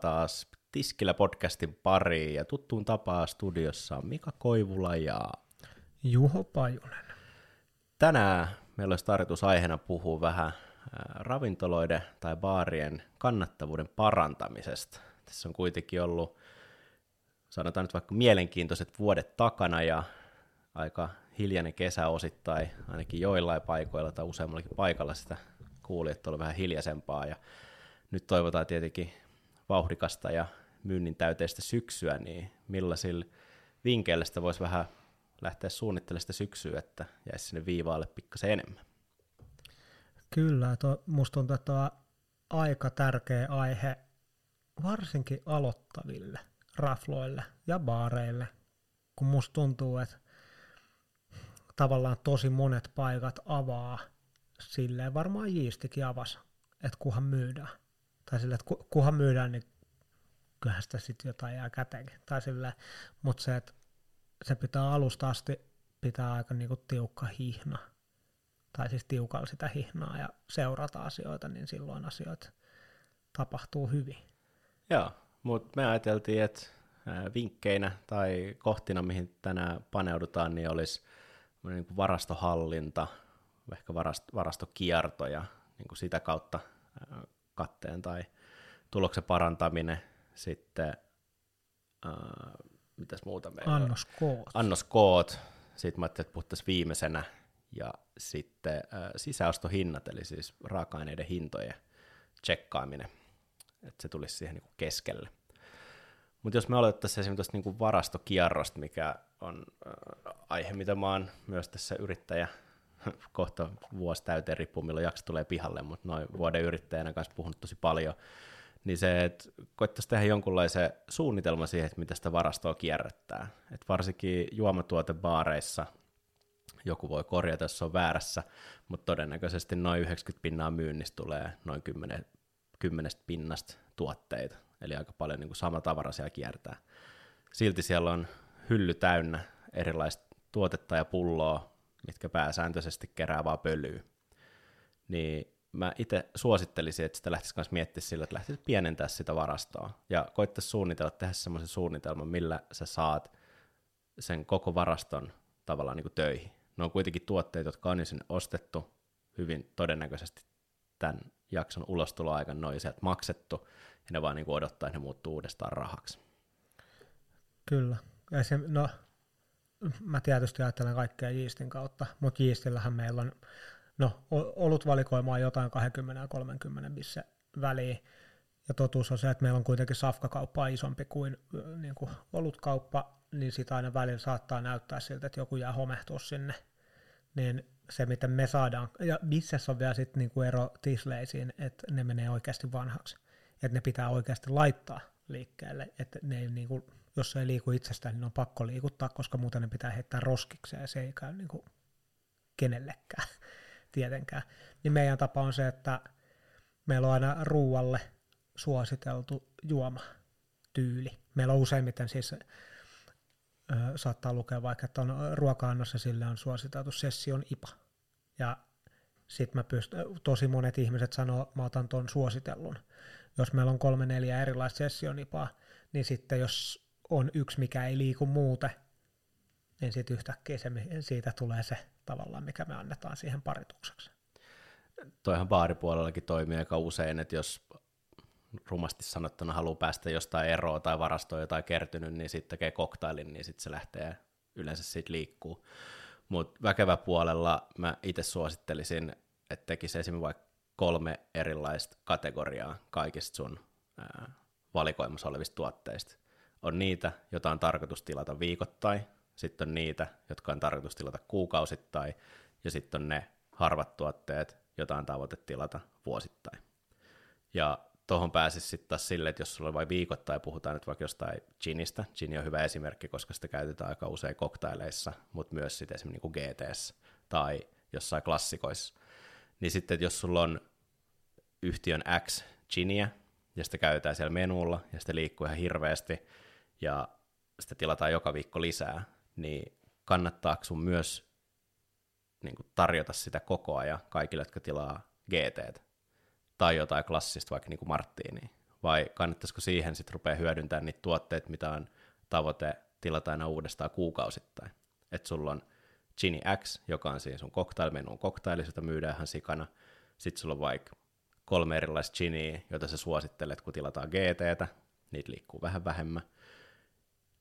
Taas Tiskillä podcastin pariin ja tuttuun tapaa studiossa on Mika Koivula ja Juho Pajunen. Tänään meillä olisi tarkoitus aiheena puhua vähän ravintoloiden tai baarien kannattavuuden parantamisesta. Tässä on kuitenkin ollut, sanotaan nyt vaikka mielenkiintoiset vuodet takana ja aika hiljainen kesä osittain, ainakin joillain paikoilla tai useammallakin paikalla sitä kuuli, että oli vähän hiljaisempaa ja nyt toivotaan tietenkin vauhdikasta ja myynnin täyteistä syksyä, niin millaisilla vinkkeillä sitä voisi vähän lähteä suunnittelemaan sitä syksyä, että jäisi sinne viivaalle pikkasen enemmän? Kyllä, to, musta tuntuu, että on aika tärkeä aihe varsinkin aloittaville rafloille ja baareille, kun musta tuntuu, että tavallaan tosi monet paikat avaa silleen, varmaan Jiistikin avasi, että kuhan myydään. Tai silleen, että kuhan myydään, niin kyllähän sitä sitten jotain jää käteenkin. Tai silleen, mutta se, että se pitää alusta asti pitää aika niinku tiukka hihna. Tai siis tiukalla sitä hihnaa ja seurata asioita, niin silloin asioita tapahtuu hyvin. Joo, mutta me ajateltiin, että vinkkeinä tai kohtina, mihin tänään paneudutaan, niin olisi niin kuin varastohallinta, ehkä varastokierto ja niin kuin sitä kautta katteen tai tuloksen parantaminen, sitten äh, mitäs muuta meillä Annoskoot. On? Annoskoot. Sitten mä ajattelin, että puhuttaisiin viimeisenä. Ja sitten äh, sisäostohinnat, eli siis raaka-aineiden hintojen tsekkaaminen. Että se tulisi siihen niin kuin keskelle. Mutta jos me aloitettaisiin esimerkiksi tuosta niin varastokierrosta, mikä on äh, aihe, mitä mä oon myös tässä yrittäjä kohta vuosi täyteen riippuu milloin jakso tulee pihalle, mutta noin vuoden yrittäjänä kanssa puhunut tosi paljon, niin se, että koittaisi tehdä jonkunlaisen suunnitelman siihen, että mitä sitä varastoa kierrättää. Et varsinkin juomatuotebaareissa joku voi korjata, jos se on väärässä, mutta todennäköisesti noin 90 pinnaa myynnistä tulee noin 10, 10 pinnasta tuotteita, eli aika paljon niin sama tavara siellä kiertää. Silti siellä on hylly täynnä erilaista tuotetta ja pulloa, mitkä pääsääntöisesti kerää vaan pölyä. Niin mä itse suosittelisin, että sitä lähtisi myös miettimään sillä, että lähtisi pienentää sitä varastoa ja koittaisi suunnitella, tehdä semmoisen suunnitelman, millä sä saat sen koko varaston tavallaan niin kuin töihin. Ne on kuitenkin tuotteet, jotka on jo sinne ostettu hyvin todennäköisesti tämän jakson ulostuloaikan noin sieltä maksettu, ja ne vaan niin kuin odottaa, että ne muuttuu uudestaan rahaksi. Kyllä. Ja se, no, mä tietysti ajattelen kaikkea jiistin kautta, mutta jiistillähän meillä on no, ollut valikoimaa jotain 20 ja 30 missä väliin. Ja totuus on se, että meillä on kuitenkin safkakauppa isompi kuin, niin kuin olutkauppa, niin sitä aina välillä saattaa näyttää siltä, että joku jää homehtua sinne. Niin se, miten me saadaan, ja missä on vielä sitten niin kuin ero tisleisiin, että ne menee oikeasti vanhaksi. Että ne pitää oikeasti laittaa liikkeelle, että ne ei niin kuin, jos se ei liiku itsestään, niin on pakko liikuttaa, koska muuten ne pitää heittää roskikseen ja se ei käy niin kuin kenellekään tietenkään. Niin meidän tapa on se, että meillä on aina ruualle suositeltu juoma tyyli. Meillä on useimmiten siis saattaa lukea vaikka, että on ruoka-annossa sille on suositeltu session IPA. Ja sitten mä pystyn, tosi monet ihmiset sanoo, mä otan tuon suositellun. Jos meillä on kolme neljä erilaista session IPAa, niin sitten jos on yksi, mikä ei liiku muuten, niin sitten yhtäkkiä se, siitä tulee se tavallaan, mikä me annetaan siihen paritukseksi. Toihan baaripuolellakin toimii aika usein, että jos rumasti sanottuna haluaa päästä jostain eroa tai varastoa jotain kertynyt, niin sitten tekee koktailin, niin sitten se lähtee yleensä siitä liikkuu. Mutta väkevä puolella mä itse suosittelisin, että tekisi esimerkiksi vaikka kolme erilaista kategoriaa kaikista sun ää, valikoimassa olevista tuotteista. On niitä, joita on tarkoitus tilata viikoittain, sitten on niitä, jotka on tarkoitus tilata kuukausittain, ja sitten on ne harvat tuotteet, joita on tavoite tilata vuosittain. Ja tuohon pääsisi sitten taas silleen, että jos sulla on vain viikoittain, puhutaan nyt vaikka jostain ginistä, gini on hyvä esimerkki, koska sitä käytetään aika usein koktaileissa, mutta myös sitten esimerkiksi niin GTS tai jossain klassikoissa, niin sitten jos sulla on yhtiön X giniä, ja sitä käytetään siellä menulla, ja sitä liikkuu ihan hirveästi, ja sitä tilataan joka viikko lisää, niin kannattaako sun myös niin kuin tarjota sitä koko ajan kaikille, jotka tilaa GT tai jotain klassista, vaikka niin kuin vai kannattaisiko siihen sitten rupea hyödyntämään niitä tuotteita, mitä on tavoite tilata aina uudestaan kuukausittain. Että sulla on Gini X, joka on siinä sun cocktailmenuun cocktaili, jota myydään ihan sikana. Sitten sulla on vaikka kolme erilaista Giniä, joita sä suosittelet, kun tilataan GTtä, niitä liikkuu vähän vähemmän.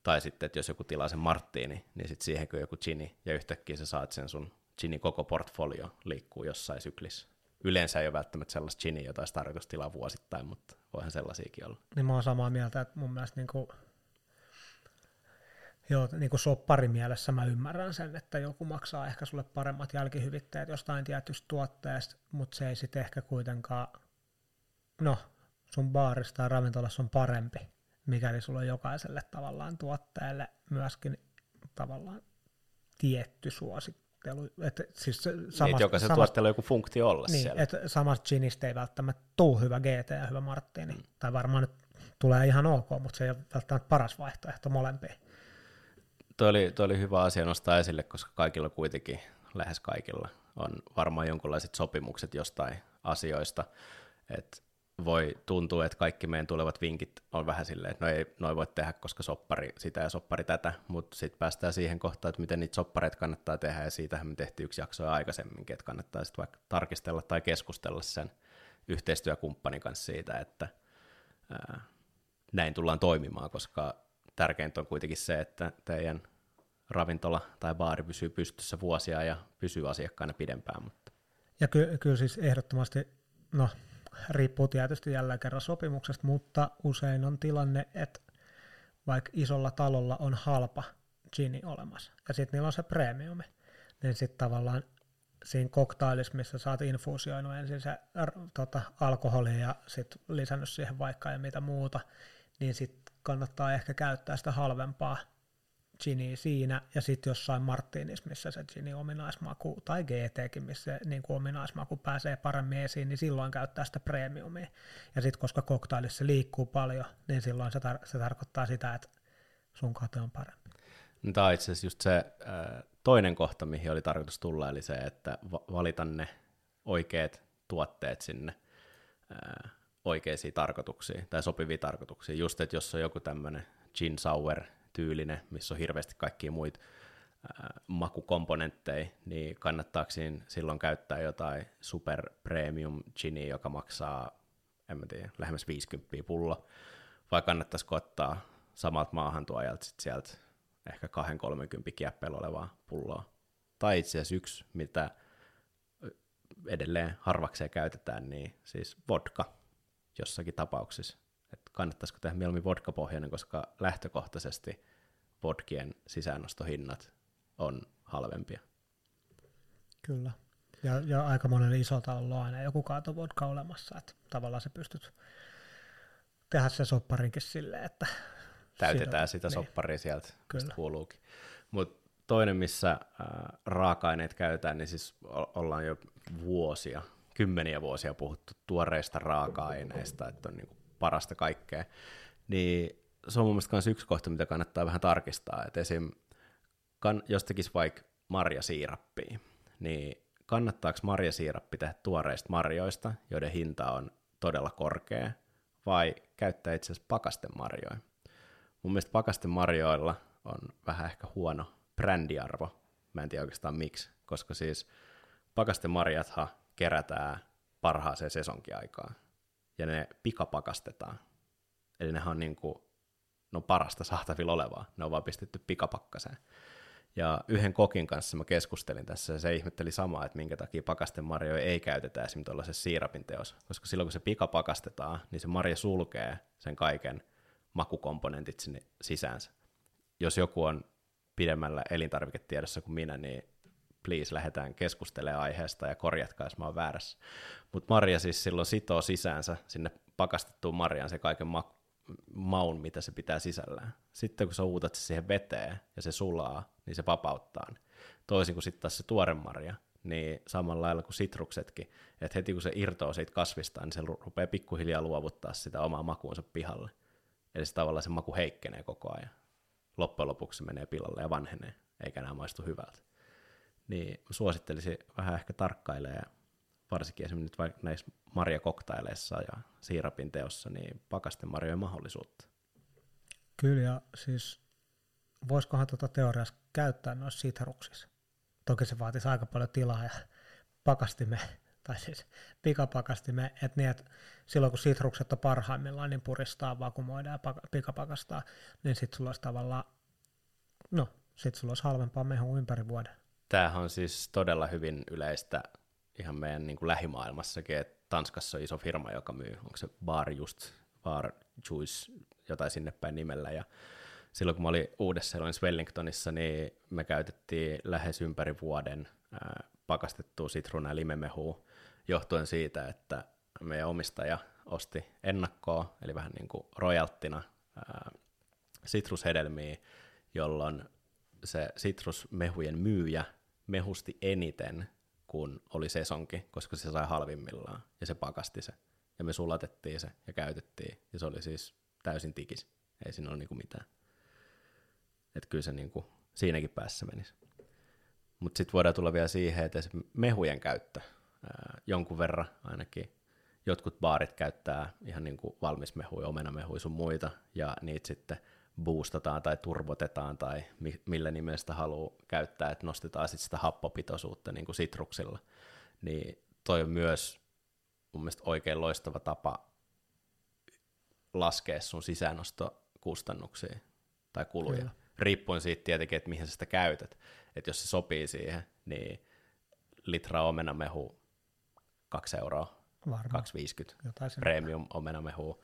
Tai sitten, että jos joku tilaa sen Marttiini, niin sitten siihen kun joku Gini, ja yhtäkkiä sä saat sen sun Gini koko portfolio liikkuu jossain syklissä. Yleensä ei ole välttämättä sellaista Giniä, jota olisi tarkoitus tilaa vuosittain, mutta voihan sellaisiakin olla. Niin mä oon samaa mieltä, että mun mielestä niin kuin, joo, niin kuin sopparimielessä mä ymmärrän sen, että joku maksaa ehkä sulle paremmat jälkihyvitteet jostain tietystä tuotteesta, mutta se ei sitten ehkä kuitenkaan, no sun baarista tai ravintolassa on parempi, mikäli sulla on jokaiselle tavallaan tuotteelle myöskin tavallaan tietty suosittelu. Että siis samasta, niin, jokaisella tuotteella on joku funktio olla niin, siellä. Että samasta ginistä ei välttämättä tule hyvä GT ja hyvä Martini. Mm. Tai varmaan nyt tulee ihan ok, mutta se ei ole välttämättä paras vaihtoehto molempiin. Tuo oli, tuo oli hyvä asia nostaa esille, koska kaikilla kuitenkin, lähes kaikilla, on varmaan jonkinlaiset sopimukset jostain asioista. Että voi tuntua, että kaikki meidän tulevat vinkit on vähän silleen, että no ei noin voi tehdä, koska soppari sitä ja soppari tätä, mutta sitten päästään siihen kohtaan, että miten niitä soppareita kannattaa tehdä, ja siitähän me tehtiin yksi jakso aikaisemminkin, että kannattaa sitten vaikka tarkistella tai keskustella sen yhteistyökumppanin kanssa siitä, että ää, näin tullaan toimimaan, koska tärkeintä on kuitenkin se, että teidän ravintola tai baari pysyy pystyssä vuosia ja pysyy asiakkaana pidempään. Mutta. Ja ky- kyllä siis ehdottomasti, no riippuu tietysti jälleen kerran sopimuksesta, mutta usein on tilanne, että vaikka isolla talolla on halpa gini olemassa, ja sitten niillä on se premiumi, niin sitten tavallaan siinä koktailissa, missä sä oot infuusioinut ensin se tota, alkoholi ja sitten lisännyt siihen vaikka ja mitä muuta, niin sitten kannattaa ehkä käyttää sitä halvempaa Gini siinä, ja sitten jossain Martinissa, missä se Gini ominaismaku, tai GTkin, missä se niin kuin ominaismaku pääsee paremmin esiin, niin silloin käyttää sitä premiumia. Ja sitten koska koktailissa liikkuu paljon, niin silloin se, tar- se tarkoittaa sitä, että sun kate on parempi. No, tämä on itse asiassa just se äh, toinen kohta, mihin oli tarkoitus tulla, eli se, että va- valita ne oikeat tuotteet sinne äh, oikeisiin tarkoituksiin, tai sopiviin tarkoituksiin. Just, että jos on joku tämmöinen gin sour tyylinen, missä on hirveästi kaikkia muita makukomponentteja, niin kannattaako silloin käyttää jotain super premium gini, joka maksaa, en mä tiedä, lähemmäs 50 pullo, vai kannattaisiko ottaa samalta maahantuojalta sit sieltä ehkä 2-30 kieppeillä olevaa pulloa. Tai itse asiassa yksi, mitä edelleen harvakseen käytetään, niin siis vodka jossakin tapauksissa että kannattaisiko tehdä mieluummin vodkapohjainen, koska lähtökohtaisesti vodkien sisäännostohinnat on halvempia. Kyllä. Ja, ja aika monen isolta on aina joku kaatovodka olemassa, että tavallaan se pystyt tehdä se sopparinkin silleen, että täytetään sitä niin. sopparia sieltä, Kyllä. mistä kuuluukin. Mutta toinen, missä äh, raaka-aineet käytetään, niin siis ollaan jo vuosia, kymmeniä vuosia puhuttu tuoreista raaka-aineista, että on niinku parasta kaikkea, niin se on mun mielestä myös yksi kohta, mitä kannattaa vähän tarkistaa, että esim. Kan, jos tekisi vaikka marjasiirappia, niin kannattaako marjasiirappi tehdä tuoreista marjoista, joiden hinta on todella korkea, vai käyttää itse asiassa pakastemarjoja? Mun mielestä pakastemarjoilla on vähän ehkä huono brändiarvo, mä en tiedä oikeastaan miksi, koska siis pakastemarjathan kerätään parhaaseen sesonkiaikaan ja ne pikapakastetaan. Eli nehän on niin kuin, ne on parasta saatavilla olevaa, ne on vaan pistetty pikapakkaseen. Ja yhden kokin kanssa mä keskustelin tässä, ja se ihmetteli samaa, että minkä takia pakastemarjoja ei käytetä esimerkiksi tuollaisessa siirapin teossa. Koska silloin kun se pikapakastetaan, niin se marja sulkee sen kaiken makukomponentit sinne sisäänsä. Jos joku on pidemmällä elintarviketiedossa kuin minä, niin please lähdetään keskustelemaan aiheesta ja korjatkaa, jos mä oon väärässä. Mutta Marja siis silloin sitoo sisäänsä sinne pakastettuun Marjaan se kaiken ma- maun, mitä se pitää sisällään. Sitten kun sä uutat se siihen veteen ja se sulaa, niin se vapauttaa. Toisin kuin sitten taas se tuore marja, niin samalla lailla kuin sitruksetkin, että heti kun se irtoaa siitä kasvista, niin se rupeaa pikkuhiljaa luovuttaa sitä omaa makuunsa pihalle. Eli se tavallaan se maku heikkenee koko ajan. Loppujen lopuksi se menee pilalle ja vanhenee, eikä enää maistu hyvältä niin suosittelisin vähän ehkä tarkkailemaan varsinkin esimerkiksi nyt vaikka näissä marjakoktaileissa ja siirapin teossa, niin pakastemarjojen mahdollisuutta. Kyllä, ja siis voisikohan tuota teoriassa käyttää noissa sitruksissa? Toki se vaatisi aika paljon tilaa ja pakastime, tai siis pikapakastime, että niin, että silloin kun sitrukset on parhaimmillaan, niin puristaa, vakumoidaan ja pikapakastaa, niin sitten sulla olisi tavallaan, no, sitten sulla olisi halvempaa mehua ympäri vuoden. Tämähän on siis todella hyvin yleistä ihan meidän niin kuin lähimaailmassakin, että Tanskassa on iso firma, joka myy, onko se Bar Just, Bar Juice, jotain sinne päin nimellä, ja silloin kun mä olin uudessa sellaisessa Wellingtonissa, niin me käytettiin lähes ympäri vuoden ää, pakastettua sitruuna- ja limemehua, johtuen siitä, että meidän omistaja osti ennakkoa, eli vähän niin kuin rojalttina ää, sitrushedelmiä, jolloin se sitrusmehujen myyjä mehusti eniten, kun oli sesonki, koska se sai halvimmillaan, ja se pakasti se. Ja me sulatettiin se ja käytettiin, ja se oli siis täysin tikis. Ei siinä ole niinku mitään. Että kyllä se niinku siinäkin päässä menisi. Mutta sitten voidaan tulla vielä siihen, että mehujen käyttö ää, jonkun verran ainakin. Jotkut baarit käyttää ihan niinku valmismehuja, omenamehuja sun muita, ja niitä sitten boostataan tai turbotetaan tai mi- millä nimestä haluaa käyttää, että nostetaan sitten sitä happopitoisuutta niin kuin sitruksilla, niin toi on myös mun mielestä oikein loistava tapa laskea sun sisäänostokustannuksia tai kuluja. Kyllä. Riippuen siitä tietenkin, että mihin sä sitä käytät. Että jos se sopii siihen, niin litra omenamehu 2 euroa, Varmaan. 2,50 premium omenamehu,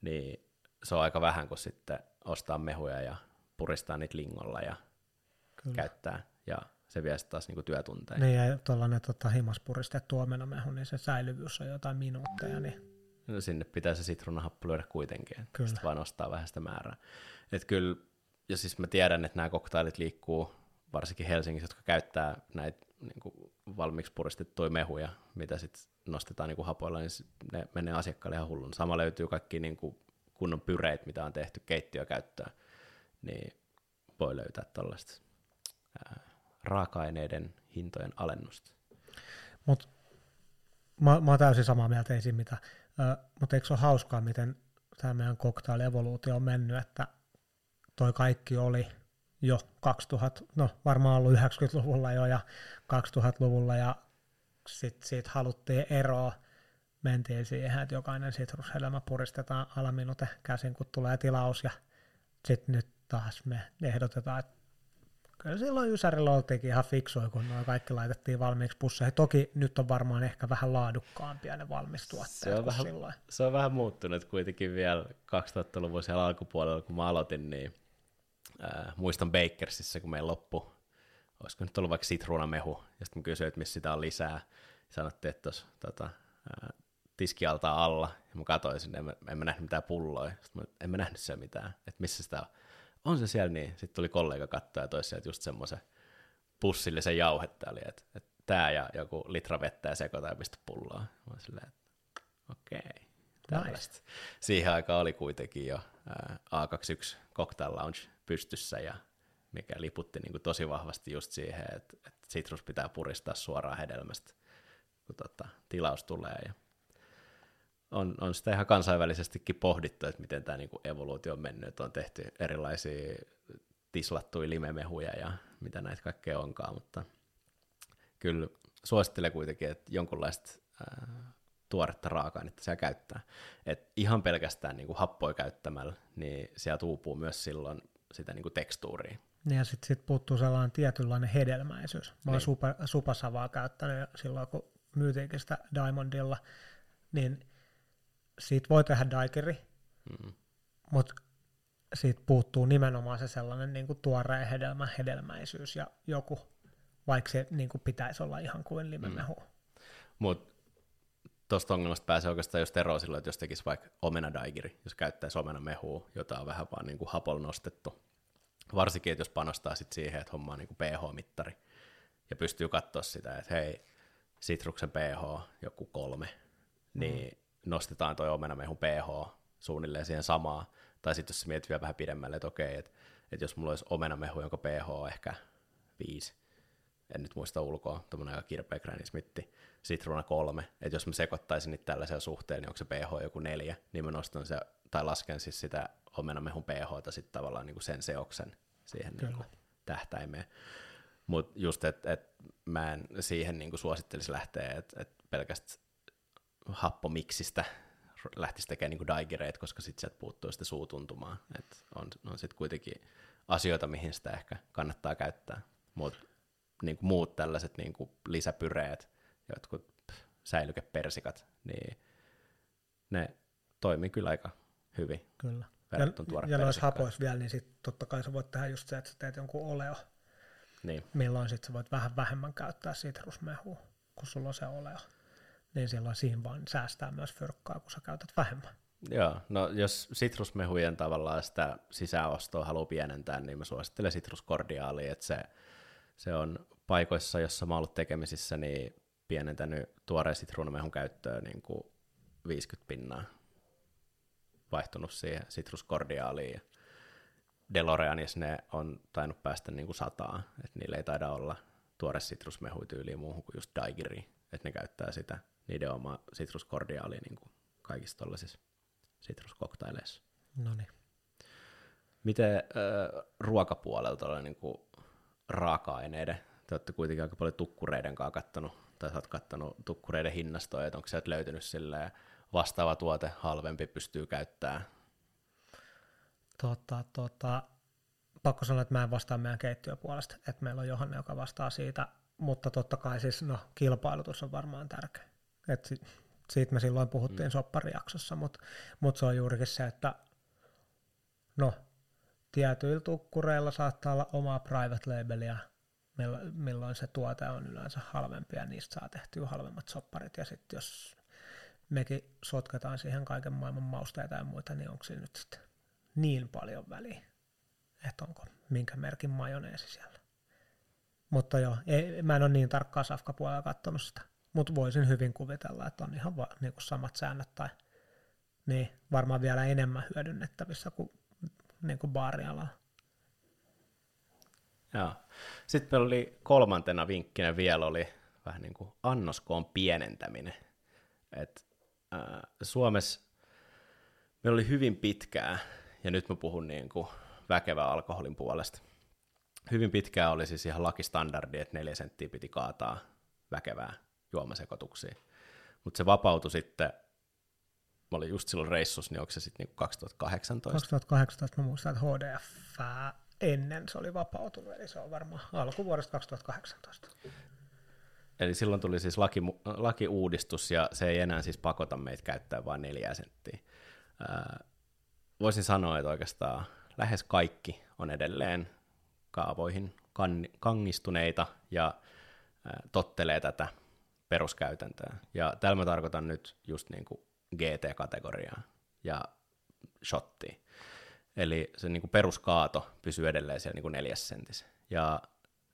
niin se on aika vähän, kun sitten ostaa mehuja ja puristaa niitä lingolla ja Kyllä. käyttää. Ja se vie taas niinku työtunteja. Niin, ja tuollainen tota, himas puristettu omenamehu, niin se säilyvyys on jotain minuutteja. Niin... No, sinne pitää se sitruunahappo lyödä kuitenkin, kyllä. sitten vaan nostaa vähän sitä määrää. Et kyllä, ja siis mä tiedän, että nämä koktailit liikkuu varsinkin Helsingissä, jotka käyttää näitä niin kuin valmiiksi puristettuja mehuja, mitä sitten nostetaan niin kuin hapoilla, niin ne menee asiakkaille ihan hullun. Sama löytyy kaikki niin kuin kunnon pyreet, mitä on tehty keittiökäyttöön, niin voi löytää tällaista raaka-aineiden hintojen alennusta. Mutta mä, mä oon täysin samaa mieltä, ei mitä. Mutta eikö se ole hauskaa, miten tämä meidän cocktail-evoluutio on mennyt, että toi kaikki oli jo 2000, no varmaan ollut 90-luvulla jo ja 2000-luvulla ja sitten siitä haluttiin eroa mentiin siihen, että jokainen sitrushedelmä puristetaan alaminute käsin, kun tulee tilaus, ja sitten nyt taas me ehdotetaan, että kyllä silloin Ysärillä oltiinkin ihan fiksoi, kun nuo kaikki laitettiin valmiiksi pusseihin. Toki nyt on varmaan ehkä vähän laadukkaampia ne valmistuotteet se on vähän, silloin. Se on vähän muuttunut kuitenkin vielä 2000-luvun siellä alkupuolella, kun mä aloitin, niin äh, muistan Bakersissä, kun meillä loppu, olisiko nyt ollut vaikka sitruunamehu, ja sitten mä kysyin, että missä sitä on lisää, sanottiin, että tuossa tota, tiskialtaan alla, ja mä katsoin sinne, en mä, en mä nähnyt mitään pulloja, Sitten mä, en mä nähnyt siellä mitään, että missä sitä on. On se siellä niin, sitten tuli kollega katsoa ja toi sieltä just semmoisen pussillisen jauhetta, oli, että, että tää ja joku litra vettä ja sekoita ja pistä pulloa. Mä silleen, että okei, tällaista. Nice. Siihen aikaan oli kuitenkin jo A21 Cocktail Lounge pystyssä ja mikä liputti niin kuin tosi vahvasti just siihen, että, että citrus pitää puristaa suoraan hedelmästä, kun tota, tilaus tulee. Ja on, on sitä ihan kansainvälisestikin pohdittu, että miten tämä niinku evoluutio on mennyt, että on tehty erilaisia tislattuja limemehuja ja mitä näitä kaikkea onkaan, mutta kyllä suosittelen kuitenkin, että jonkunlaista ää, tuoretta raaka-ainetta siellä käyttää. Et ihan pelkästään niinku happoja käyttämällä, niin sieltä uupuu myös silloin sitä niinku tekstuuria. Niin ja sitten sit puuttuu sellainen tietynlainen hedelmäisyys. Mä oon niin. super, supasavaa käyttänyt silloin, kun myytiinkin sitä Diamondilla, niin siitä voi tehdä daikeri, mm. mutta siitä puuttuu nimenomaan se sellainen niin kuin tuoreen hedelmä, hedelmäisyys ja joku, vaikka se niin kuin pitäisi olla ihan kuin limemehu. Mm. Mutta tuosta ongelmasta pääsee oikeastaan just eroon silloin, että jos tekisi vaikka omenadaigiri, jos käyttäisi omenamehua, jota on vähän vaan niin kuin hapol nostettu. Varsinkin, että jos panostaa sit siihen, että homma on niin kuin pH-mittari ja pystyy katsoa sitä, että hei, sitruksen pH joku kolme, niin mm nostetaan toi omenamehun pH suunnilleen siihen samaan. Tai sitten jos mietit vielä vähän pidemmälle, että okei, että, että jos mulla olisi omenamehu, jonka pH on ehkä 5, en nyt muista ulkoa, tuommoinen aika kirpeä Granny Smithi, Citrona kolme, että jos mä sekoittaisin niitä tällaisella suhteen, niin onko se pH joku neljä, niin mä nostan se, tai lasken siis sitä omenamehun pH sitten tavallaan niin kuin sen seoksen siihen niin kuin tähtäimeen. Mutta just, että et mä en siihen niin kuin suosittelisi lähteä, että et pelkästään happomiksistä lähtisi tekemään niin daigireita, koska sitten sieltä puuttuu sitä suutuntumaa. Et on, on sitten kuitenkin asioita, mihin sitä ehkä kannattaa käyttää. Mutta niin muut tällaiset niin kuin lisäpyreet, jotkut säilykepersikat, niin ne toimii kyllä aika hyvin. Kyllä. Ja, ja noissa hapoissa vielä, niin sitten totta kai sä voit tehdä just se, että sä teet jonkun oleo, niin. milloin sitten sä voit vähän vähemmän käyttää sitrusmehua, kun sulla on se oleo. Niin silloin siinä vaan säästää myös fyrkkaa, kun sä käytät vähemmän. Joo, no jos sitrusmehujen tavallaan sitä sisäostoa haluaa pienentää, niin mä suosittelen sitruskordiaalia, että se, se on paikoissa, jossa mä oon ollut tekemisissä, niin pienentänyt tuoreen sitruunamehun käyttöön niin kuin 50 pinnaa vaihtunut siihen sitruskordiaaliin. Ja Deloreanissa ne on tainnut päästä niin kuin sataan, että niillä ei taida olla tuore sitrusmehu tyyliin muuhun kuin just daigiri, että ne käyttää sitä niiden oma sitruskordiaali niin kuin kaikissa tuollaisissa sitruskoktaileissa. No niin. Miten äh, ruokapuolelta niin kuin raaka-aineiden, te olette kuitenkin aika paljon tukkureiden kanssa kattonut, tai sä oot kattonut tukkureiden hinnastoja, että onko sieltä löytynyt silleen, vastaava tuote halvempi pystyy käyttämään? Tota, tota, pakko sanoa, että mä en vastaa meidän keittiöpuolesta, että meillä on Johanna, joka vastaa siitä, mutta totta kai siis no, kilpailutus on varmaan tärkeä. Et si- siitä me silloin puhuttiin mm. sopparijaksossa, mutta mut se on juurikin se, että no, tietyillä tukkureilla saattaa olla omaa private labelia, milloin se tuote on yleensä halvempi ja niistä saa tehtyä halvemmat sopparit. Ja sitten jos mekin sotketaan siihen kaiken maailman mausteita ja muita, niin onko siinä nyt sitten niin paljon väliä, että onko minkä merkin majoneesi siellä. Mutta joo, ei, mä en ole niin tarkkaa safkapuolella katsonut sitä, mutta voisin hyvin kuvitella, että on ihan va, niin kuin samat säännöt tai niin, varmaan vielä enemmän hyödynnettävissä kuin, niin kuin baarialalla. Joo. Sitten meillä oli kolmantena vinkkinä vielä oli vähän niin kuin annoskoon pienentäminen. Et äh, Suomessa meillä oli hyvin pitkää, ja nyt mä puhun niin kuin väkevän alkoholin puolesta. Hyvin pitkää oli siis ihan lakistandardi, että neljä senttiä piti kaataa väkevää juomasekotuksiin. Mutta se vapautui sitten, mä olin just silloin reissus, niin onko se sitten niin 2018? 2018 mä muistan, että HDF ennen se oli vapautunut, eli se on varmaan alkuvuodesta 2018. Eli silloin tuli siis laki, lakiuudistus, ja se ei enää siis pakota meitä käyttää vain neljä senttiä. Ää, voisin sanoa, että oikeastaan lähes kaikki on edelleen kaavoihin kan, kangistuneita ja ää, tottelee tätä peruskäytäntöä. Ja tällä mä tarkoitan nyt just niin kuin GT-kategoriaa ja shottia. Eli se niin kuin peruskaato pysyy edelleen siellä niin kuin neljäs sentissä. Ja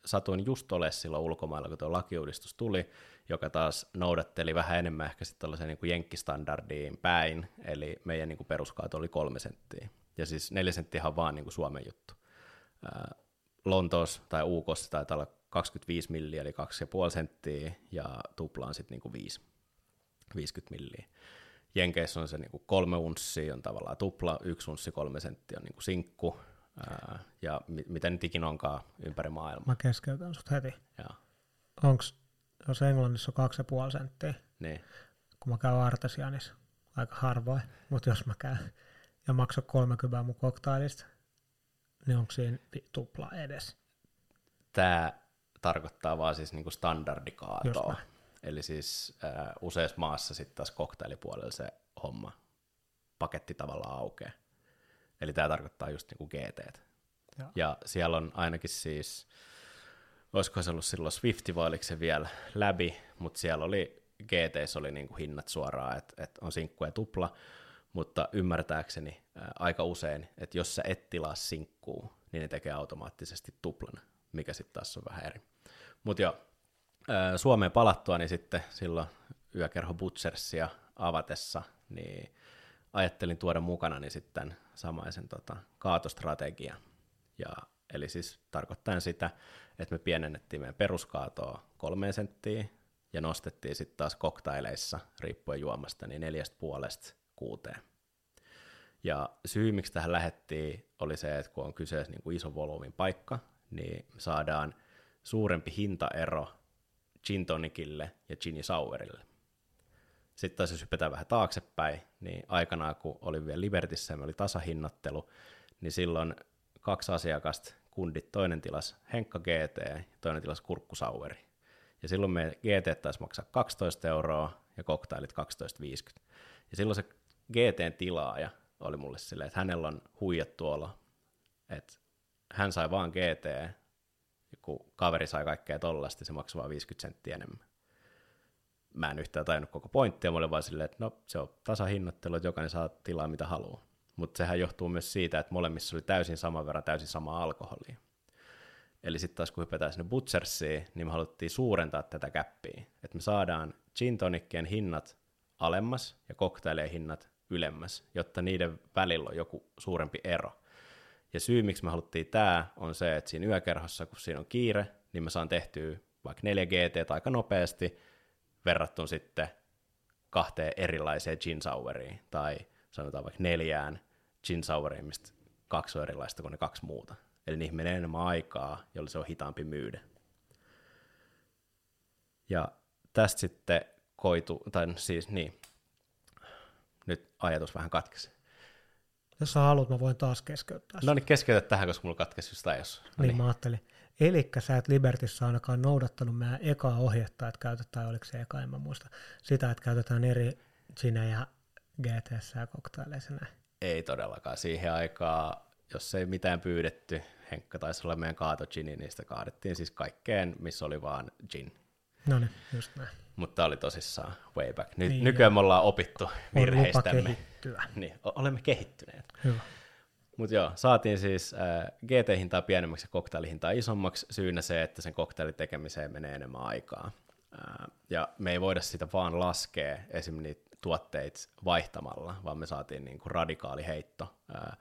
satuin just ole silloin ulkomailla, kun tuo lakiuudistus tuli, joka taas noudatteli vähän enemmän ehkä sitten tällaiseen niin kuin jenkkistandardiin päin, eli meidän niin kuin peruskaato oli kolme senttiä. Ja siis neljä senttiä on vaan niin kuin Suomen juttu. Lontoos tai UK taitaa olla 25 milliä, eli 2,5 senttiä, ja tuplaan sitten niin kuin 5, 50 milliä. Jenkeissä on se niin kuin kolme unssia, on tavallaan tupla, yksi unssi, kolme senttiä on niin kuin sinkku, ää, ja mi- miten nyt ikinä onkaan ympäri maailmaa. Mä keskeytän sut heti. Onko, jos Englannissa on kaksi ja puoli senttiä, niin. kun mä käyn Artesianissa, aika harvoin, mutta jos mä käyn ja maksan 30 mun koktailista, niin onko siinä tupla edes? Tämä tarkoittaa vaan siis niinku standardikaatoa. Eli siis äh, useassa maassa sitten taas koktailipuolella se homma, paketti tavallaan aukeaa. Eli tämä tarkoittaa just niinku GT. Ja. ja siellä on ainakin siis, olisiko se ollut silloin Swifti vai oliko se vielä läbi, mutta siellä oli GT oli niinku hinnat suoraan, että et on sinkku ja tupla, mutta ymmärtääkseni ää, aika usein, että jos sä et tilaa sinkkuu, niin ne tekee automaattisesti tuplan, mikä sitten taas on vähän eri. Mutta ää, Suomeen palattua, niin sitten silloin yökerho Butchersia avatessa, niin ajattelin tuoda mukana niin sitten samaisen tota, kaatostrategia. Ja Eli siis tarkoittaa sitä, että me pienennettiin meidän peruskaatoa kolmeen senttiä ja nostettiin sitten taas koktaileissa, riippuen juomasta, niin neljästä puolesta kuuteen. Ja syy, miksi tähän lähettiin, oli se, että kun on kyseessä niin kuin iso volyymin paikka, niin saadaan suurempi hintaero gin tonicille ja gin sourille. Sitten taas jos hypätään vähän taaksepäin, niin aikanaan kun oli vielä Libertissä ja oli tasahinnoittelu, niin silloin kaksi asiakasta, kundit, toinen tilas Henkka GT ja toinen tilas Kurkkusaueri. Ja silloin me GT taisi maksaa 12 euroa ja koktailit 12,50. Ja silloin se GTn tilaaja oli mulle silleen, että hänellä on huijattu olo, että hän sai vaan GT, kun kaveri sai kaikkea tollasta, se maksoi vain 50 senttiä enemmän. Mä en yhtään tajunnut koko pointtia, mä olin vaan silleen, että no se on tasahinnoittelu, että jokainen saa tilaa mitä haluaa. Mutta sehän johtuu myös siitä, että molemmissa oli täysin saman verran täysin sama alkoholia. Eli sitten taas kun hypätään sinne Butchersiin, niin me haluttiin suurentaa tätä käppiä. Että me saadaan gin tonikkien hinnat alemmas ja koktaileen hinnat ylemmäs, jotta niiden välillä on joku suurempi ero. Ja syy, miksi me haluttiin tämä, on se, että siinä yökerhossa, kun siinä on kiire, niin mä saan tehtyä vaikka 4 GT aika nopeasti verrattuna sitten kahteen erilaiseen gin souriin, tai sanotaan vaikka neljään gin souriin, mistä kaksi on erilaista kuin ne kaksi muuta. Eli niihin menee enemmän aikaa, jolloin se on hitaampi myydä. Ja tästä sitten koitu, tai siis niin, nyt ajatus vähän katkesi. Jos sä haluat, mä voin taas keskeyttää. No niin, keskeytä tähän, koska mulla katkesi just ajassa. No niin, niin, mä ajattelin. Eli sä et Libertissa ainakaan noudattanut meidän ekaa ohjetta, että käytetään, oliko se eka, en mä muista, sitä, että käytetään eri sinejä GTS ja koktaileissa näin. Ei todellakaan. Siihen aikaan, jos ei mitään pyydetty, Henkka taisi olla meidän kaato gini, niin sitä kaadettiin siis kaikkeen, missä oli vaan gin. No niin, just näin. Mutta oli tosissaan way back. Nyt, niin, nykyään me ollaan opittu virheistämme. Niin, olemme kehittyneet. Hyvä. Mutta joo, saatiin siis äh, GT-hintaa pienemmäksi ja koktailihintaa isommaksi syynä se, että sen koktailin tekemiseen menee enemmän aikaa. Äh, ja me ei voida sitä vaan laskea esimerkiksi niitä tuotteita vaihtamalla, vaan me saatiin niinku radikaali heitto. Äh,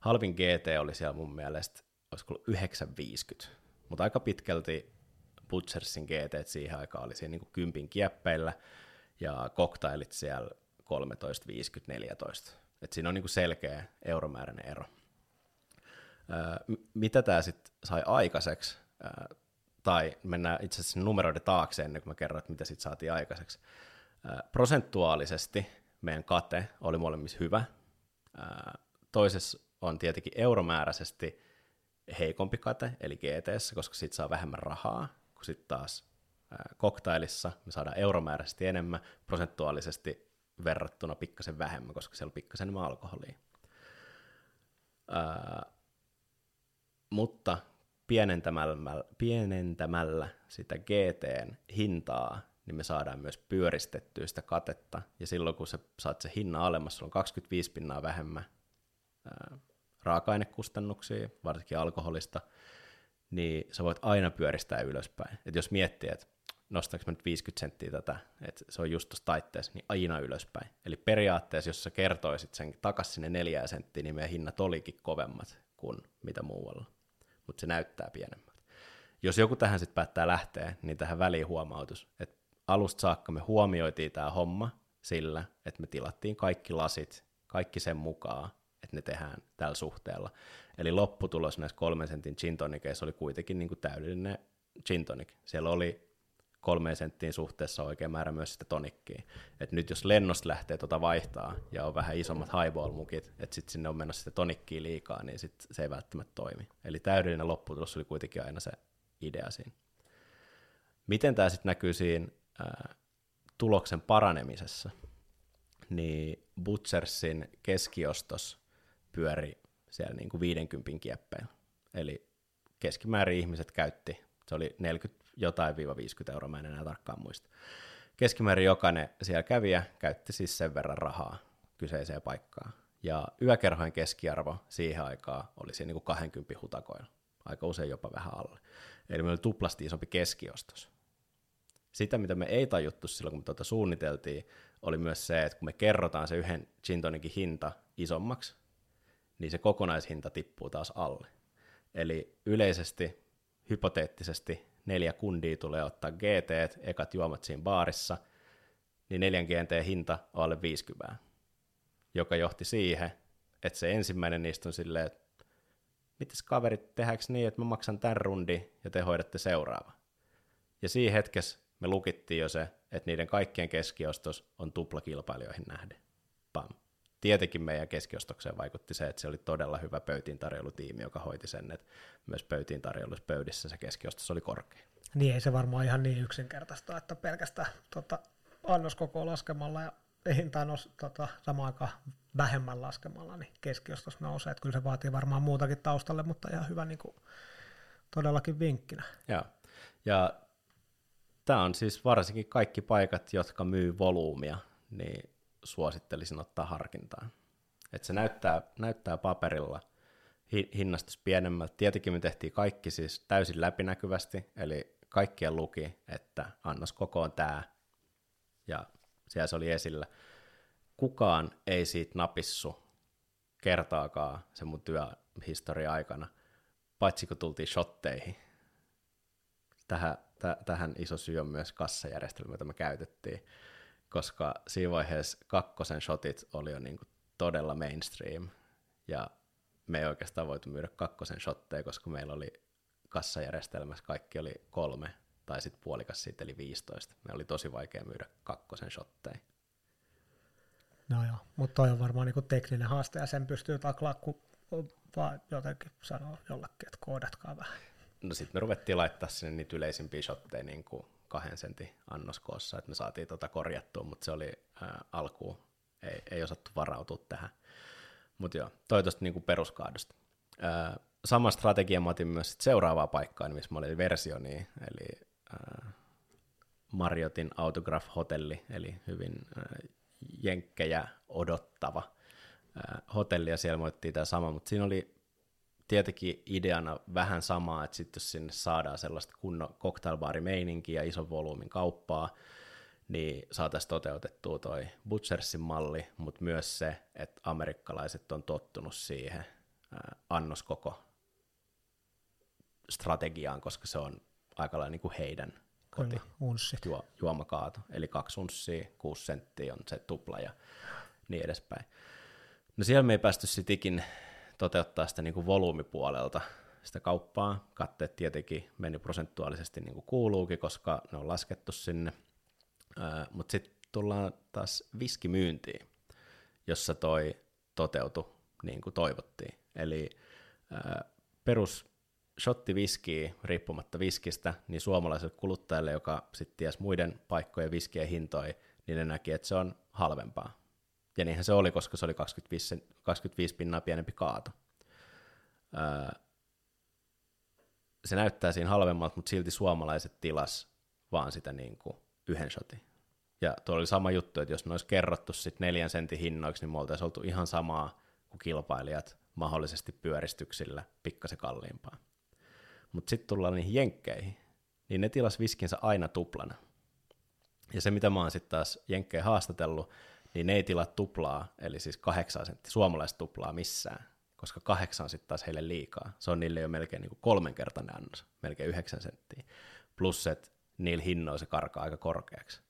halvin GT oli siellä mun mielestä, olisiko ollut 9,50, mutta aika pitkälti Butchersin GT siihen aikaan oli siinä niin kympin kieppeillä, ja koktailit siellä 13, 50, 14. Et siinä on niin selkeä euromääräinen ero. Öö, mitä tämä sitten sai aikaiseksi, öö, tai mennään itse asiassa numeroiden taakse ennen kuin mä kerron, että mitä sitten saatiin aikaiseksi. Öö, prosentuaalisesti meidän kate oli molemmissa hyvä. Toisessa on tietenkin euromääräisesti heikompi kate, eli GTS, koska siitä saa vähemmän rahaa, kun sitten taas koktailissa me saadaan euromääräisesti enemmän, prosentuaalisesti verrattuna pikkasen vähemmän, koska siellä on pikkasen enemmän alkoholia. Ää, mutta pienentämällä, pienentämällä sitä GTn hintaa, niin me saadaan myös pyöristettyä sitä katetta, ja silloin kun sä saat se hinnan alemmas, sulla on 25 pinnaa vähemmän ää, raaka-ainekustannuksia, varsinkin alkoholista, niin sä voit aina pyöristää ylöspäin. Et jos miettii, että nostaanko mä nyt 50 senttiä tätä, että se on just tuossa taitteessa, niin aina ylöspäin. Eli periaatteessa, jos sä kertoisit sen takaisin sinne neljää senttiä, niin meidän hinnat olikin kovemmat kuin mitä muualla. Mutta se näyttää pienemmältä. Jos joku tähän sitten päättää lähteä, niin tähän väliin huomautus, että alusta saakka me huomioitiin tämä homma sillä, että me tilattiin kaikki lasit, kaikki sen mukaan, että ne tehdään tällä suhteella. Eli lopputulos näissä kolmen sentin gin oli kuitenkin niin kuin täydellinen gin tonic. Siellä oli kolmeen senttiin suhteessa oikein määrä myös sitä tonikkiä. Et nyt jos lennosta lähtee tuota vaihtaa ja on vähän isommat highball-mukit, että sitten sinne on menossa sitä tonikkiä liikaa, niin sit se ei välttämättä toimi. Eli täydellinen lopputulos oli kuitenkin aina se idea siinä. Miten tämä sitten näkyy siinä ää, tuloksen paranemisessa? Niin Butchersin keskiostos pyöri siellä niin kuin 50 kieppeillä. Eli keskimäärin ihmiset käytti, se oli 40 jotain viiva 50 euroa, mä en enää tarkkaan muista. Keskimäärin jokainen siellä kävijä käytti siis sen verran rahaa kyseiseen paikkaan. Ja yökerhojen keskiarvo siihen aikaan oli siinä niin kuin 20 hutakoilla, aika usein jopa vähän alle. Eli meillä oli tuplasti isompi keskiostos. Sitä, mitä me ei tajuttu silloin, kun me tuota suunniteltiin, oli myös se, että kun me kerrotaan se yhden gin hinta isommaksi, niin se kokonaishinta tippuu taas alle. Eli yleisesti, hypoteettisesti neljä kundia tulee ottaa GT, ekat juomat siinä baarissa, niin neljän GT hinta on alle 50, joka johti siihen, että se ensimmäinen niistä on silleen, että mitäs kaverit, tehdäänkö niin, että mä maksan tämän rundi ja te hoidatte seuraava. Ja siinä hetkessä me lukittiin jo se, että niiden kaikkien keskiostos on tuplakilpailijoihin nähden. Pam. Tietenkin meidän keskiostokseen vaikutti se, että se oli todella hyvä pöytiin tarjoulutiimi, joka hoiti sen, että myös pöytiin tarjouluspöydissä se keskiostos oli korkea. Niin ei se varmaan ihan niin yksinkertaista, että pelkästään tota, annoskoko laskemalla ja hintaa nos, tota, samaan aikaan vähemmän laskemalla, niin keskiostos nousee. Että kyllä se vaatii varmaan muutakin taustalle, mutta ihan hyvä niin kuin, todellakin vinkkinä. Joo. Ja tämä on siis varsinkin kaikki paikat, jotka myy volyymia, niin suosittelisin ottaa harkintaan. Et se näyttää, näyttää paperilla hi, hinnastus pienemmältä. Tietenkin me tehtiin kaikki siis täysin läpinäkyvästi, eli kaikkien luki, että annos koko on tämä, ja siellä se oli esillä. Kukaan ei siitä napissu kertaakaan se mun työhistoria aikana, paitsi kun tultiin shotteihin. Tähän, t- tähän iso syy on myös kassajärjestelmä, jota me käytettiin, koska siinä vaiheessa kakkosen shotit oli jo niin kuin todella mainstream, ja me ei oikeastaan voitu myydä kakkosen shotteja, koska meillä oli kassajärjestelmässä kaikki oli kolme tai sitten puolikas siitä, eli 15. Me oli tosi vaikea myydä kakkosen shotteja. No joo, mutta toi on varmaan niinku tekninen haaste ja sen pystyy taklaa, kun vaan jotenkin sanoo jollekin, että koodatkaa vähän. No sitten me ruvettiin laittaa sinne niitä yleisimpiä shotteja niin kuin kahden sentin annoskoossa, että me saatiin tota korjattua, mutta se oli ää, alkuun, ei, ei osattu varautua tähän. Mutta joo, toi tuosta niin peruskaadosta. Ää, sama strategia mä otin myös sit seuraavaa paikkaa, missä mä olin versioni, eli äh, Mariotin Autograph Hotelli, eli hyvin äh, jenkkejä odottava äh, hotelli, ja siellä moittiin tämä sama, mutta siinä oli tietenkin ideana vähän samaa, että sitten jos sinne saadaan sellaista kunnon cocktailbaarimeininkiä ja ison volyymin kauppaa, niin saataisiin toteutettua toi Butchersin malli, mutta myös se, että amerikkalaiset on tottunut siihen äh, annoskoko strategiaan, koska se on aika lailla niin kuin heidän koti juo, juomakaato. Eli kaksi unssia, kuusi senttiä on se tupla ja niin edespäin. No siellä me ei päästy sitikin toteuttaa sitä niin kuin volyymipuolelta sitä kauppaa. Katteet tietenkin meni prosentuaalisesti niin kuin kuuluukin, koska ne on laskettu sinne. Mutta sitten tullaan taas viskimyyntiin, jossa toi toteutui niin kuin toivottiin. Eli perus shotti viskiä riippumatta viskistä, niin suomalaiselle kuluttajalle, joka sitten ties muiden paikkojen viskien hintoja, niin ne näki, että se on halvempaa. Ja niinhän se oli, koska se oli 25, 25 pinnaa pienempi kaato. Öö, se näyttää siinä halvemmalta, mutta silti suomalaiset tilas vaan sitä niin kuin yhden shotin. Ja tuo oli sama juttu, että jos me olisi kerrottu sitten neljän sentin hinnoiksi, niin me oltaisiin oltu ihan samaa kuin kilpailijat mahdollisesti pyöristyksillä pikkasen kalliimpaa. Mutta sitten tullaan niihin jenkkeihin, niin ne tilas viskinsä aina tuplana. Ja se, mitä mä oon sitten taas jenkkejä haastatellut, niin ne ei tilaa tuplaa, eli siis kahdeksan senttiä, suomalaista tuplaa missään, koska kahdeksan sitten taas heille liikaa. Se on niille jo melkein niin kuin kolmenkertainen annos, melkein yhdeksän senttiä. Plus, että niillä hinnoilla se karkaa aika korkeaksi.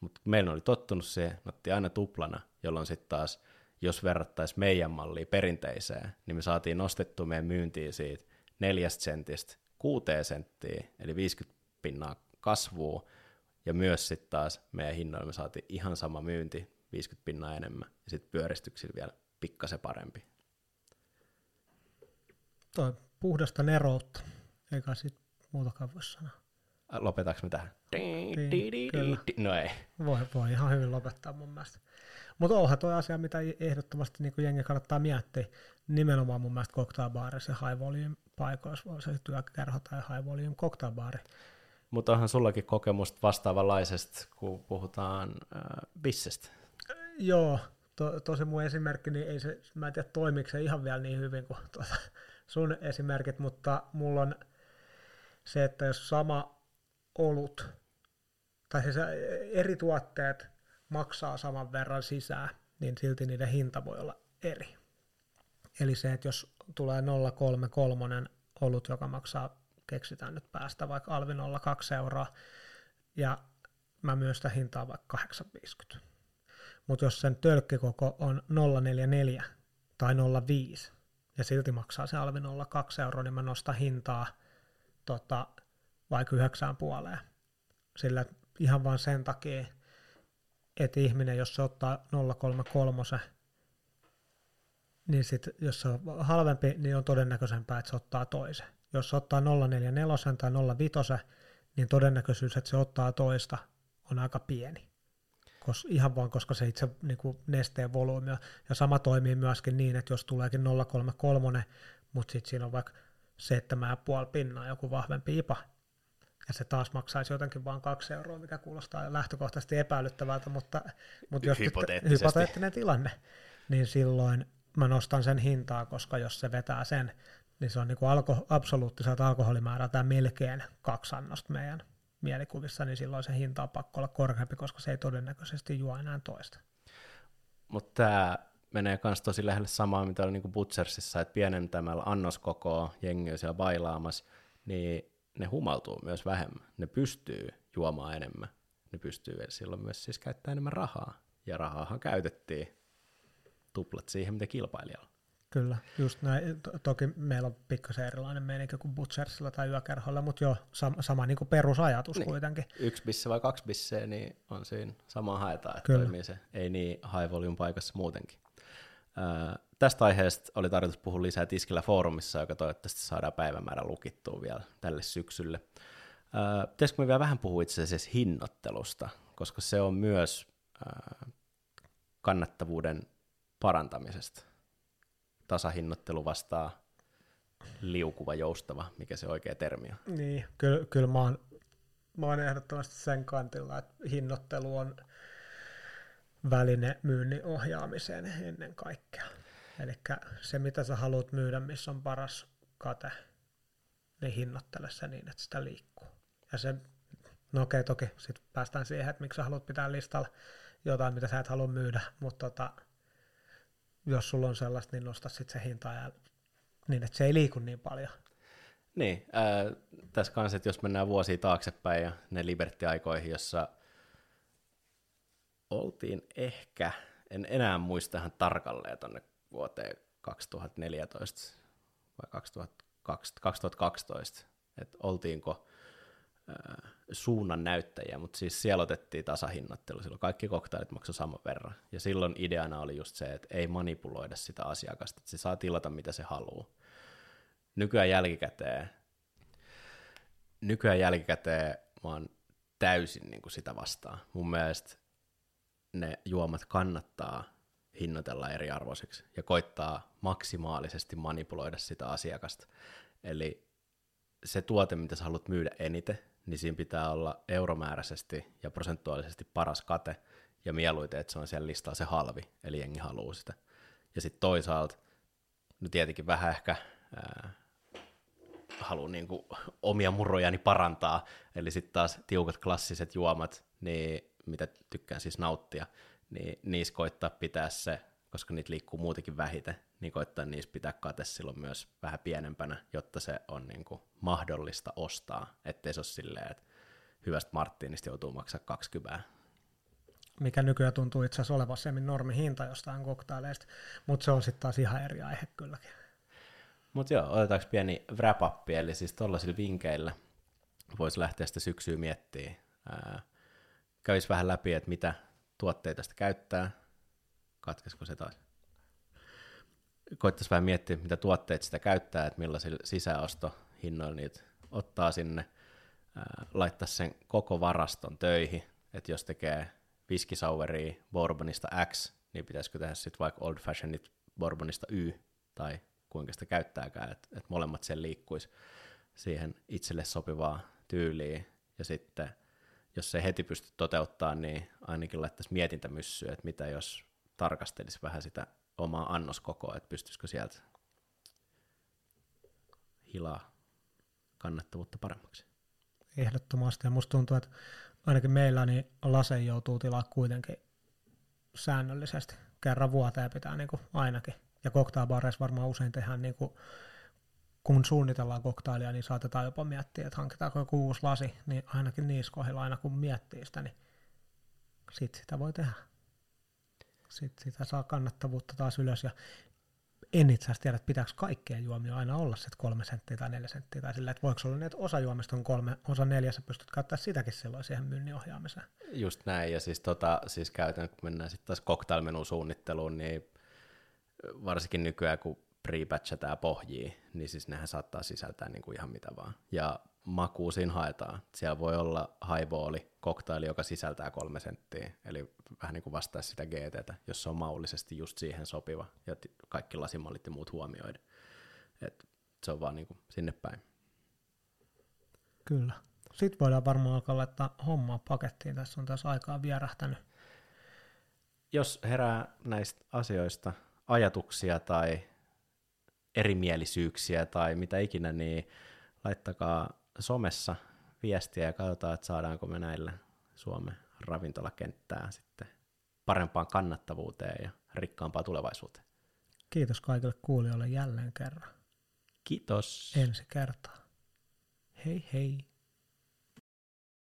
Mutta meillä oli tottunut se, otti aina tuplana, jolloin sitten taas, jos verrattaisiin meidän malliin perinteiseen, niin me saatiin nostettua meidän myyntiin siitä neljästä sentistä kuuteen senttiin, eli 50 pinnaa kasvua, ja myös sitten taas meidän hinnoilla me saatiin ihan sama myynti, 50 pinnaa enemmän, ja sitten pyöristyksillä vielä pikkasen parempi. Toi puhdasta neroutta, eikä sitten muutakaan voi sanoa. Lopetaanko me tähän? Niin, no ei. Voi, voi ihan hyvin lopettaa mun mielestä. Mutta onhan tuo asia, mitä ehdottomasti niin jengi kannattaa miettiä, nimenomaan mun mielestä cocktailbaarissa ja high volume paikoissa, on se työkerho tai high volume cocktailbaari. Mutta onhan sullakin kokemusta vastaavanlaisesta, kun puhutaan äh, bissestä. Joo, to, tosi mun esimerkki, niin ei se, mä en tiedä toimiko se ihan vielä niin hyvin kuin tuota, sun esimerkit, mutta mulla on se, että jos sama olut, tai siis eri tuotteet maksaa saman verran sisään, niin silti niiden hinta voi olla eri. Eli se, että jos tulee 033 olut, joka maksaa, keksitään nyt päästä vaikka alvi 02 euroa, ja mä myyn sitä hintaa vaikka 850. Mutta jos sen tölkkikoko on 044 tai 05, ja silti maksaa se alvi 02 euroa, niin mä nostan hintaa tota, vaikka yhdeksään puoleen. Sillä ihan vain sen takia, että ihminen, jos se ottaa 033, niin sit, jos se on halvempi, niin on todennäköisempää, että se ottaa toisen. Jos se ottaa 044 tai 05, niin todennäköisyys, että se ottaa toista, on aika pieni. Kos, ihan vaan koska se itse niin kuin nesteen volyymi. Ja sama toimii myöskin niin, että jos tuleekin 033, mutta sitten siinä on vaikka 7,5 pinnaa joku vahvempi IPA, ja se taas maksaisi jotenkin vain kaksi euroa, mikä kuulostaa lähtökohtaisesti epäilyttävältä, mutta, mutta jos hypoteettinen tilanne, niin silloin mä nostan sen hintaa, koska jos se vetää sen, niin se on niin kuin alko, absoluuttiselta alkoholimäärältä melkein kaksi annosta meidän mielikuvissa, niin silloin se hinta on pakko olla korkeampi, koska se ei todennäköisesti juo enää toista. Mutta tämä menee myös tosi lähelle samaa, mitä oli niin Butchersissa, että pienentämällä annoskokoa, jengi on siellä bailaamassa, niin ne humaltuu myös vähemmän. Ne pystyy juomaan enemmän. Ne pystyy silloin myös siis käyttämään enemmän rahaa. Ja rahaahan käytettiin tuplat siihen, mitä kilpailijalla. Kyllä, just näin. Toki meillä on pikkasen erilainen meininki kuin Butchersilla tai Yökerholla, mutta jo sama, sama niin kuin perusajatus niin. kuitenkin. Yksi bisse vai kaksi bisseä, niin on siinä sama haetaan, että Kyllä. toimii se ei niin high volume paikassa muutenkin. Ää, tästä aiheesta oli tarkoitus puhua lisää Tiskillä foorumissa, joka toivottavasti saadaan päivämäärä lukittua vielä tälle syksylle. Ää, pitäisikö me vielä vähän puhua itse asiassa hinnoittelusta, koska se on myös ää, kannattavuuden parantamisesta. Tasahinnoittelu vastaa liukuva, joustava, mikä se oikea termi on. Niin, kyllä, kyllä mä, oon, mä oon ehdottomasti sen kantilla, että hinnoittelu on väline myynnin ohjaamiseen ennen kaikkea. Eli se, mitä sä haluat myydä, missä on paras kate, niin hinnoittele se niin, että sitä liikkuu. Ja se, no okei, toki sitten päästään siihen, että miksi sä haluat pitää listalla jotain, mitä sä et halua myydä, mutta tota, jos sulla on sellaista, niin nosta sitten se hinta ja niin, että se ei liiku niin paljon. Niin, äh, tässä kanssa, että jos mennään vuosia taaksepäin ja ne Liberty-aikoihin, jossa oltiin ehkä, en enää muista ihan tarkalleen tuonne vuoteen 2014 vai 2012, että oltiinko suunnan näyttäjiä, mutta siis siellä otettiin tasahinnoittelu, silloin kaikki koktailit maksoi saman verran, ja silloin ideana oli just se, että ei manipuloida sitä asiakasta, että se saa tilata mitä se haluaa. Nykyään jälkikäteen, nykyään jälkikäteen mä oon täysin niin kuin sitä vastaan. Mun mielestä ne juomat kannattaa hinnoitella eriarvoiseksi ja koittaa maksimaalisesti manipuloida sitä asiakasta. Eli se tuote, mitä sä haluat myydä eniten, niin siinä pitää olla euromääräisesti ja prosentuaalisesti paras kate, ja mieluiten, että se on siellä listalla se halvi, eli jengi haluaa sitä. Ja sitten toisaalta, no tietenkin vähän ehkä ää, haluan niinku omia murrojani parantaa, eli sitten taas tiukat klassiset juomat, niin mitä tykkään siis nauttia, niin niissä koittaa pitää se, koska niitä liikkuu muutenkin vähiten, niin koittaa niissä pitää kate silloin myös vähän pienempänä, jotta se on niin kuin mahdollista ostaa, ettei se ole silleen, että hyvästä Martinista joutuu maksaa 20 mikä nykyään tuntuu itse asiassa olevan semmin normihinta jostain koktaileista, mutta se on sitten taas ihan eri aihe kylläkin. Mutta joo, otetaanko pieni wrap up, eli siis tuollaisilla vinkkeillä voisi lähteä sitä syksyä miettimään. Kävisi vähän läpi, että mitä tuotteita sitä käyttää. Katkesko se taas? Koittaisi vähän miettiä, mitä tuotteita sitä käyttää, että millaisilla sisäostohinnoilla niitä ottaa sinne. laittaa sen koko varaston töihin, että jos tekee viskisauveria bourbonista X, niin pitäisikö tehdä sitten vaikka old fashionit bourbonista Y, tai kuinka sitä käyttääkään, että, että molemmat sen liikkuisi siihen itselle sopivaa tyyliin, ja sitten jos ei heti pysty toteuttaa, niin ainakin laittaisi mietintämyssyä, että mitä jos tarkastelisi vähän sitä omaa annoskokoa, että pystyisikö sieltä hilaa kannattavuutta paremmaksi. Ehdottomasti, ja musta tuntuu, että ainakin meillä niin lase joutuu tilaa kuitenkin säännöllisesti. Kerran vuoteen pitää niin kuin ainakin. Ja cocktailbareissa varmaan usein tehdään niin kuin kun suunnitellaan koktailia, niin saatetaan jopa miettiä, että hankitaanko joku uusi lasi, niin ainakin niissä kohdilla aina kun miettii sitä, niin sitten sitä voi tehdä. Sitten sitä saa kannattavuutta taas ylös ja en itse asiassa tiedä, että pitääkö kaikkeen juomia aina olla se kolme senttiä tai neljä senttiä, tai sillä, että voiko olla niin, että osa juomista on kolme, osa neljä, sä pystyt käyttämään sitäkin silloin siihen myynnin ohjaamiseen. Just näin, ja siis, tota, siis käytän, kun mennään sitten taas cocktailmenun suunnitteluun, niin varsinkin nykyään, kun pre-batchataan pohjii, niin siis nehän saattaa sisältää niin kuin ihan mitä vaan. Ja makuu siinä haetaan. Siellä voi olla highballi, koktaili, joka sisältää kolme senttiä, eli vähän niin kuin vastaa sitä GTtä, jos se on maullisesti just siihen sopiva, ja kaikki lasimallit ja muut huomioida. Et se on vaan niin kuin sinne päin. Kyllä. Sitten voidaan varmaan alkaa laittaa hommaa pakettiin. Tässä on tässä aikaa vierähtänyt. Jos herää näistä asioista ajatuksia tai erimielisyyksiä tai mitä ikinä, niin laittakaa somessa viestiä ja katsotaan, että saadaanko me näillä Suomen ravintolakenttää sitten parempaan kannattavuuteen ja rikkaampaan tulevaisuuteen. Kiitos kaikille kuulijoille jälleen kerran. Kiitos. Ensi kertaa. Hei hei.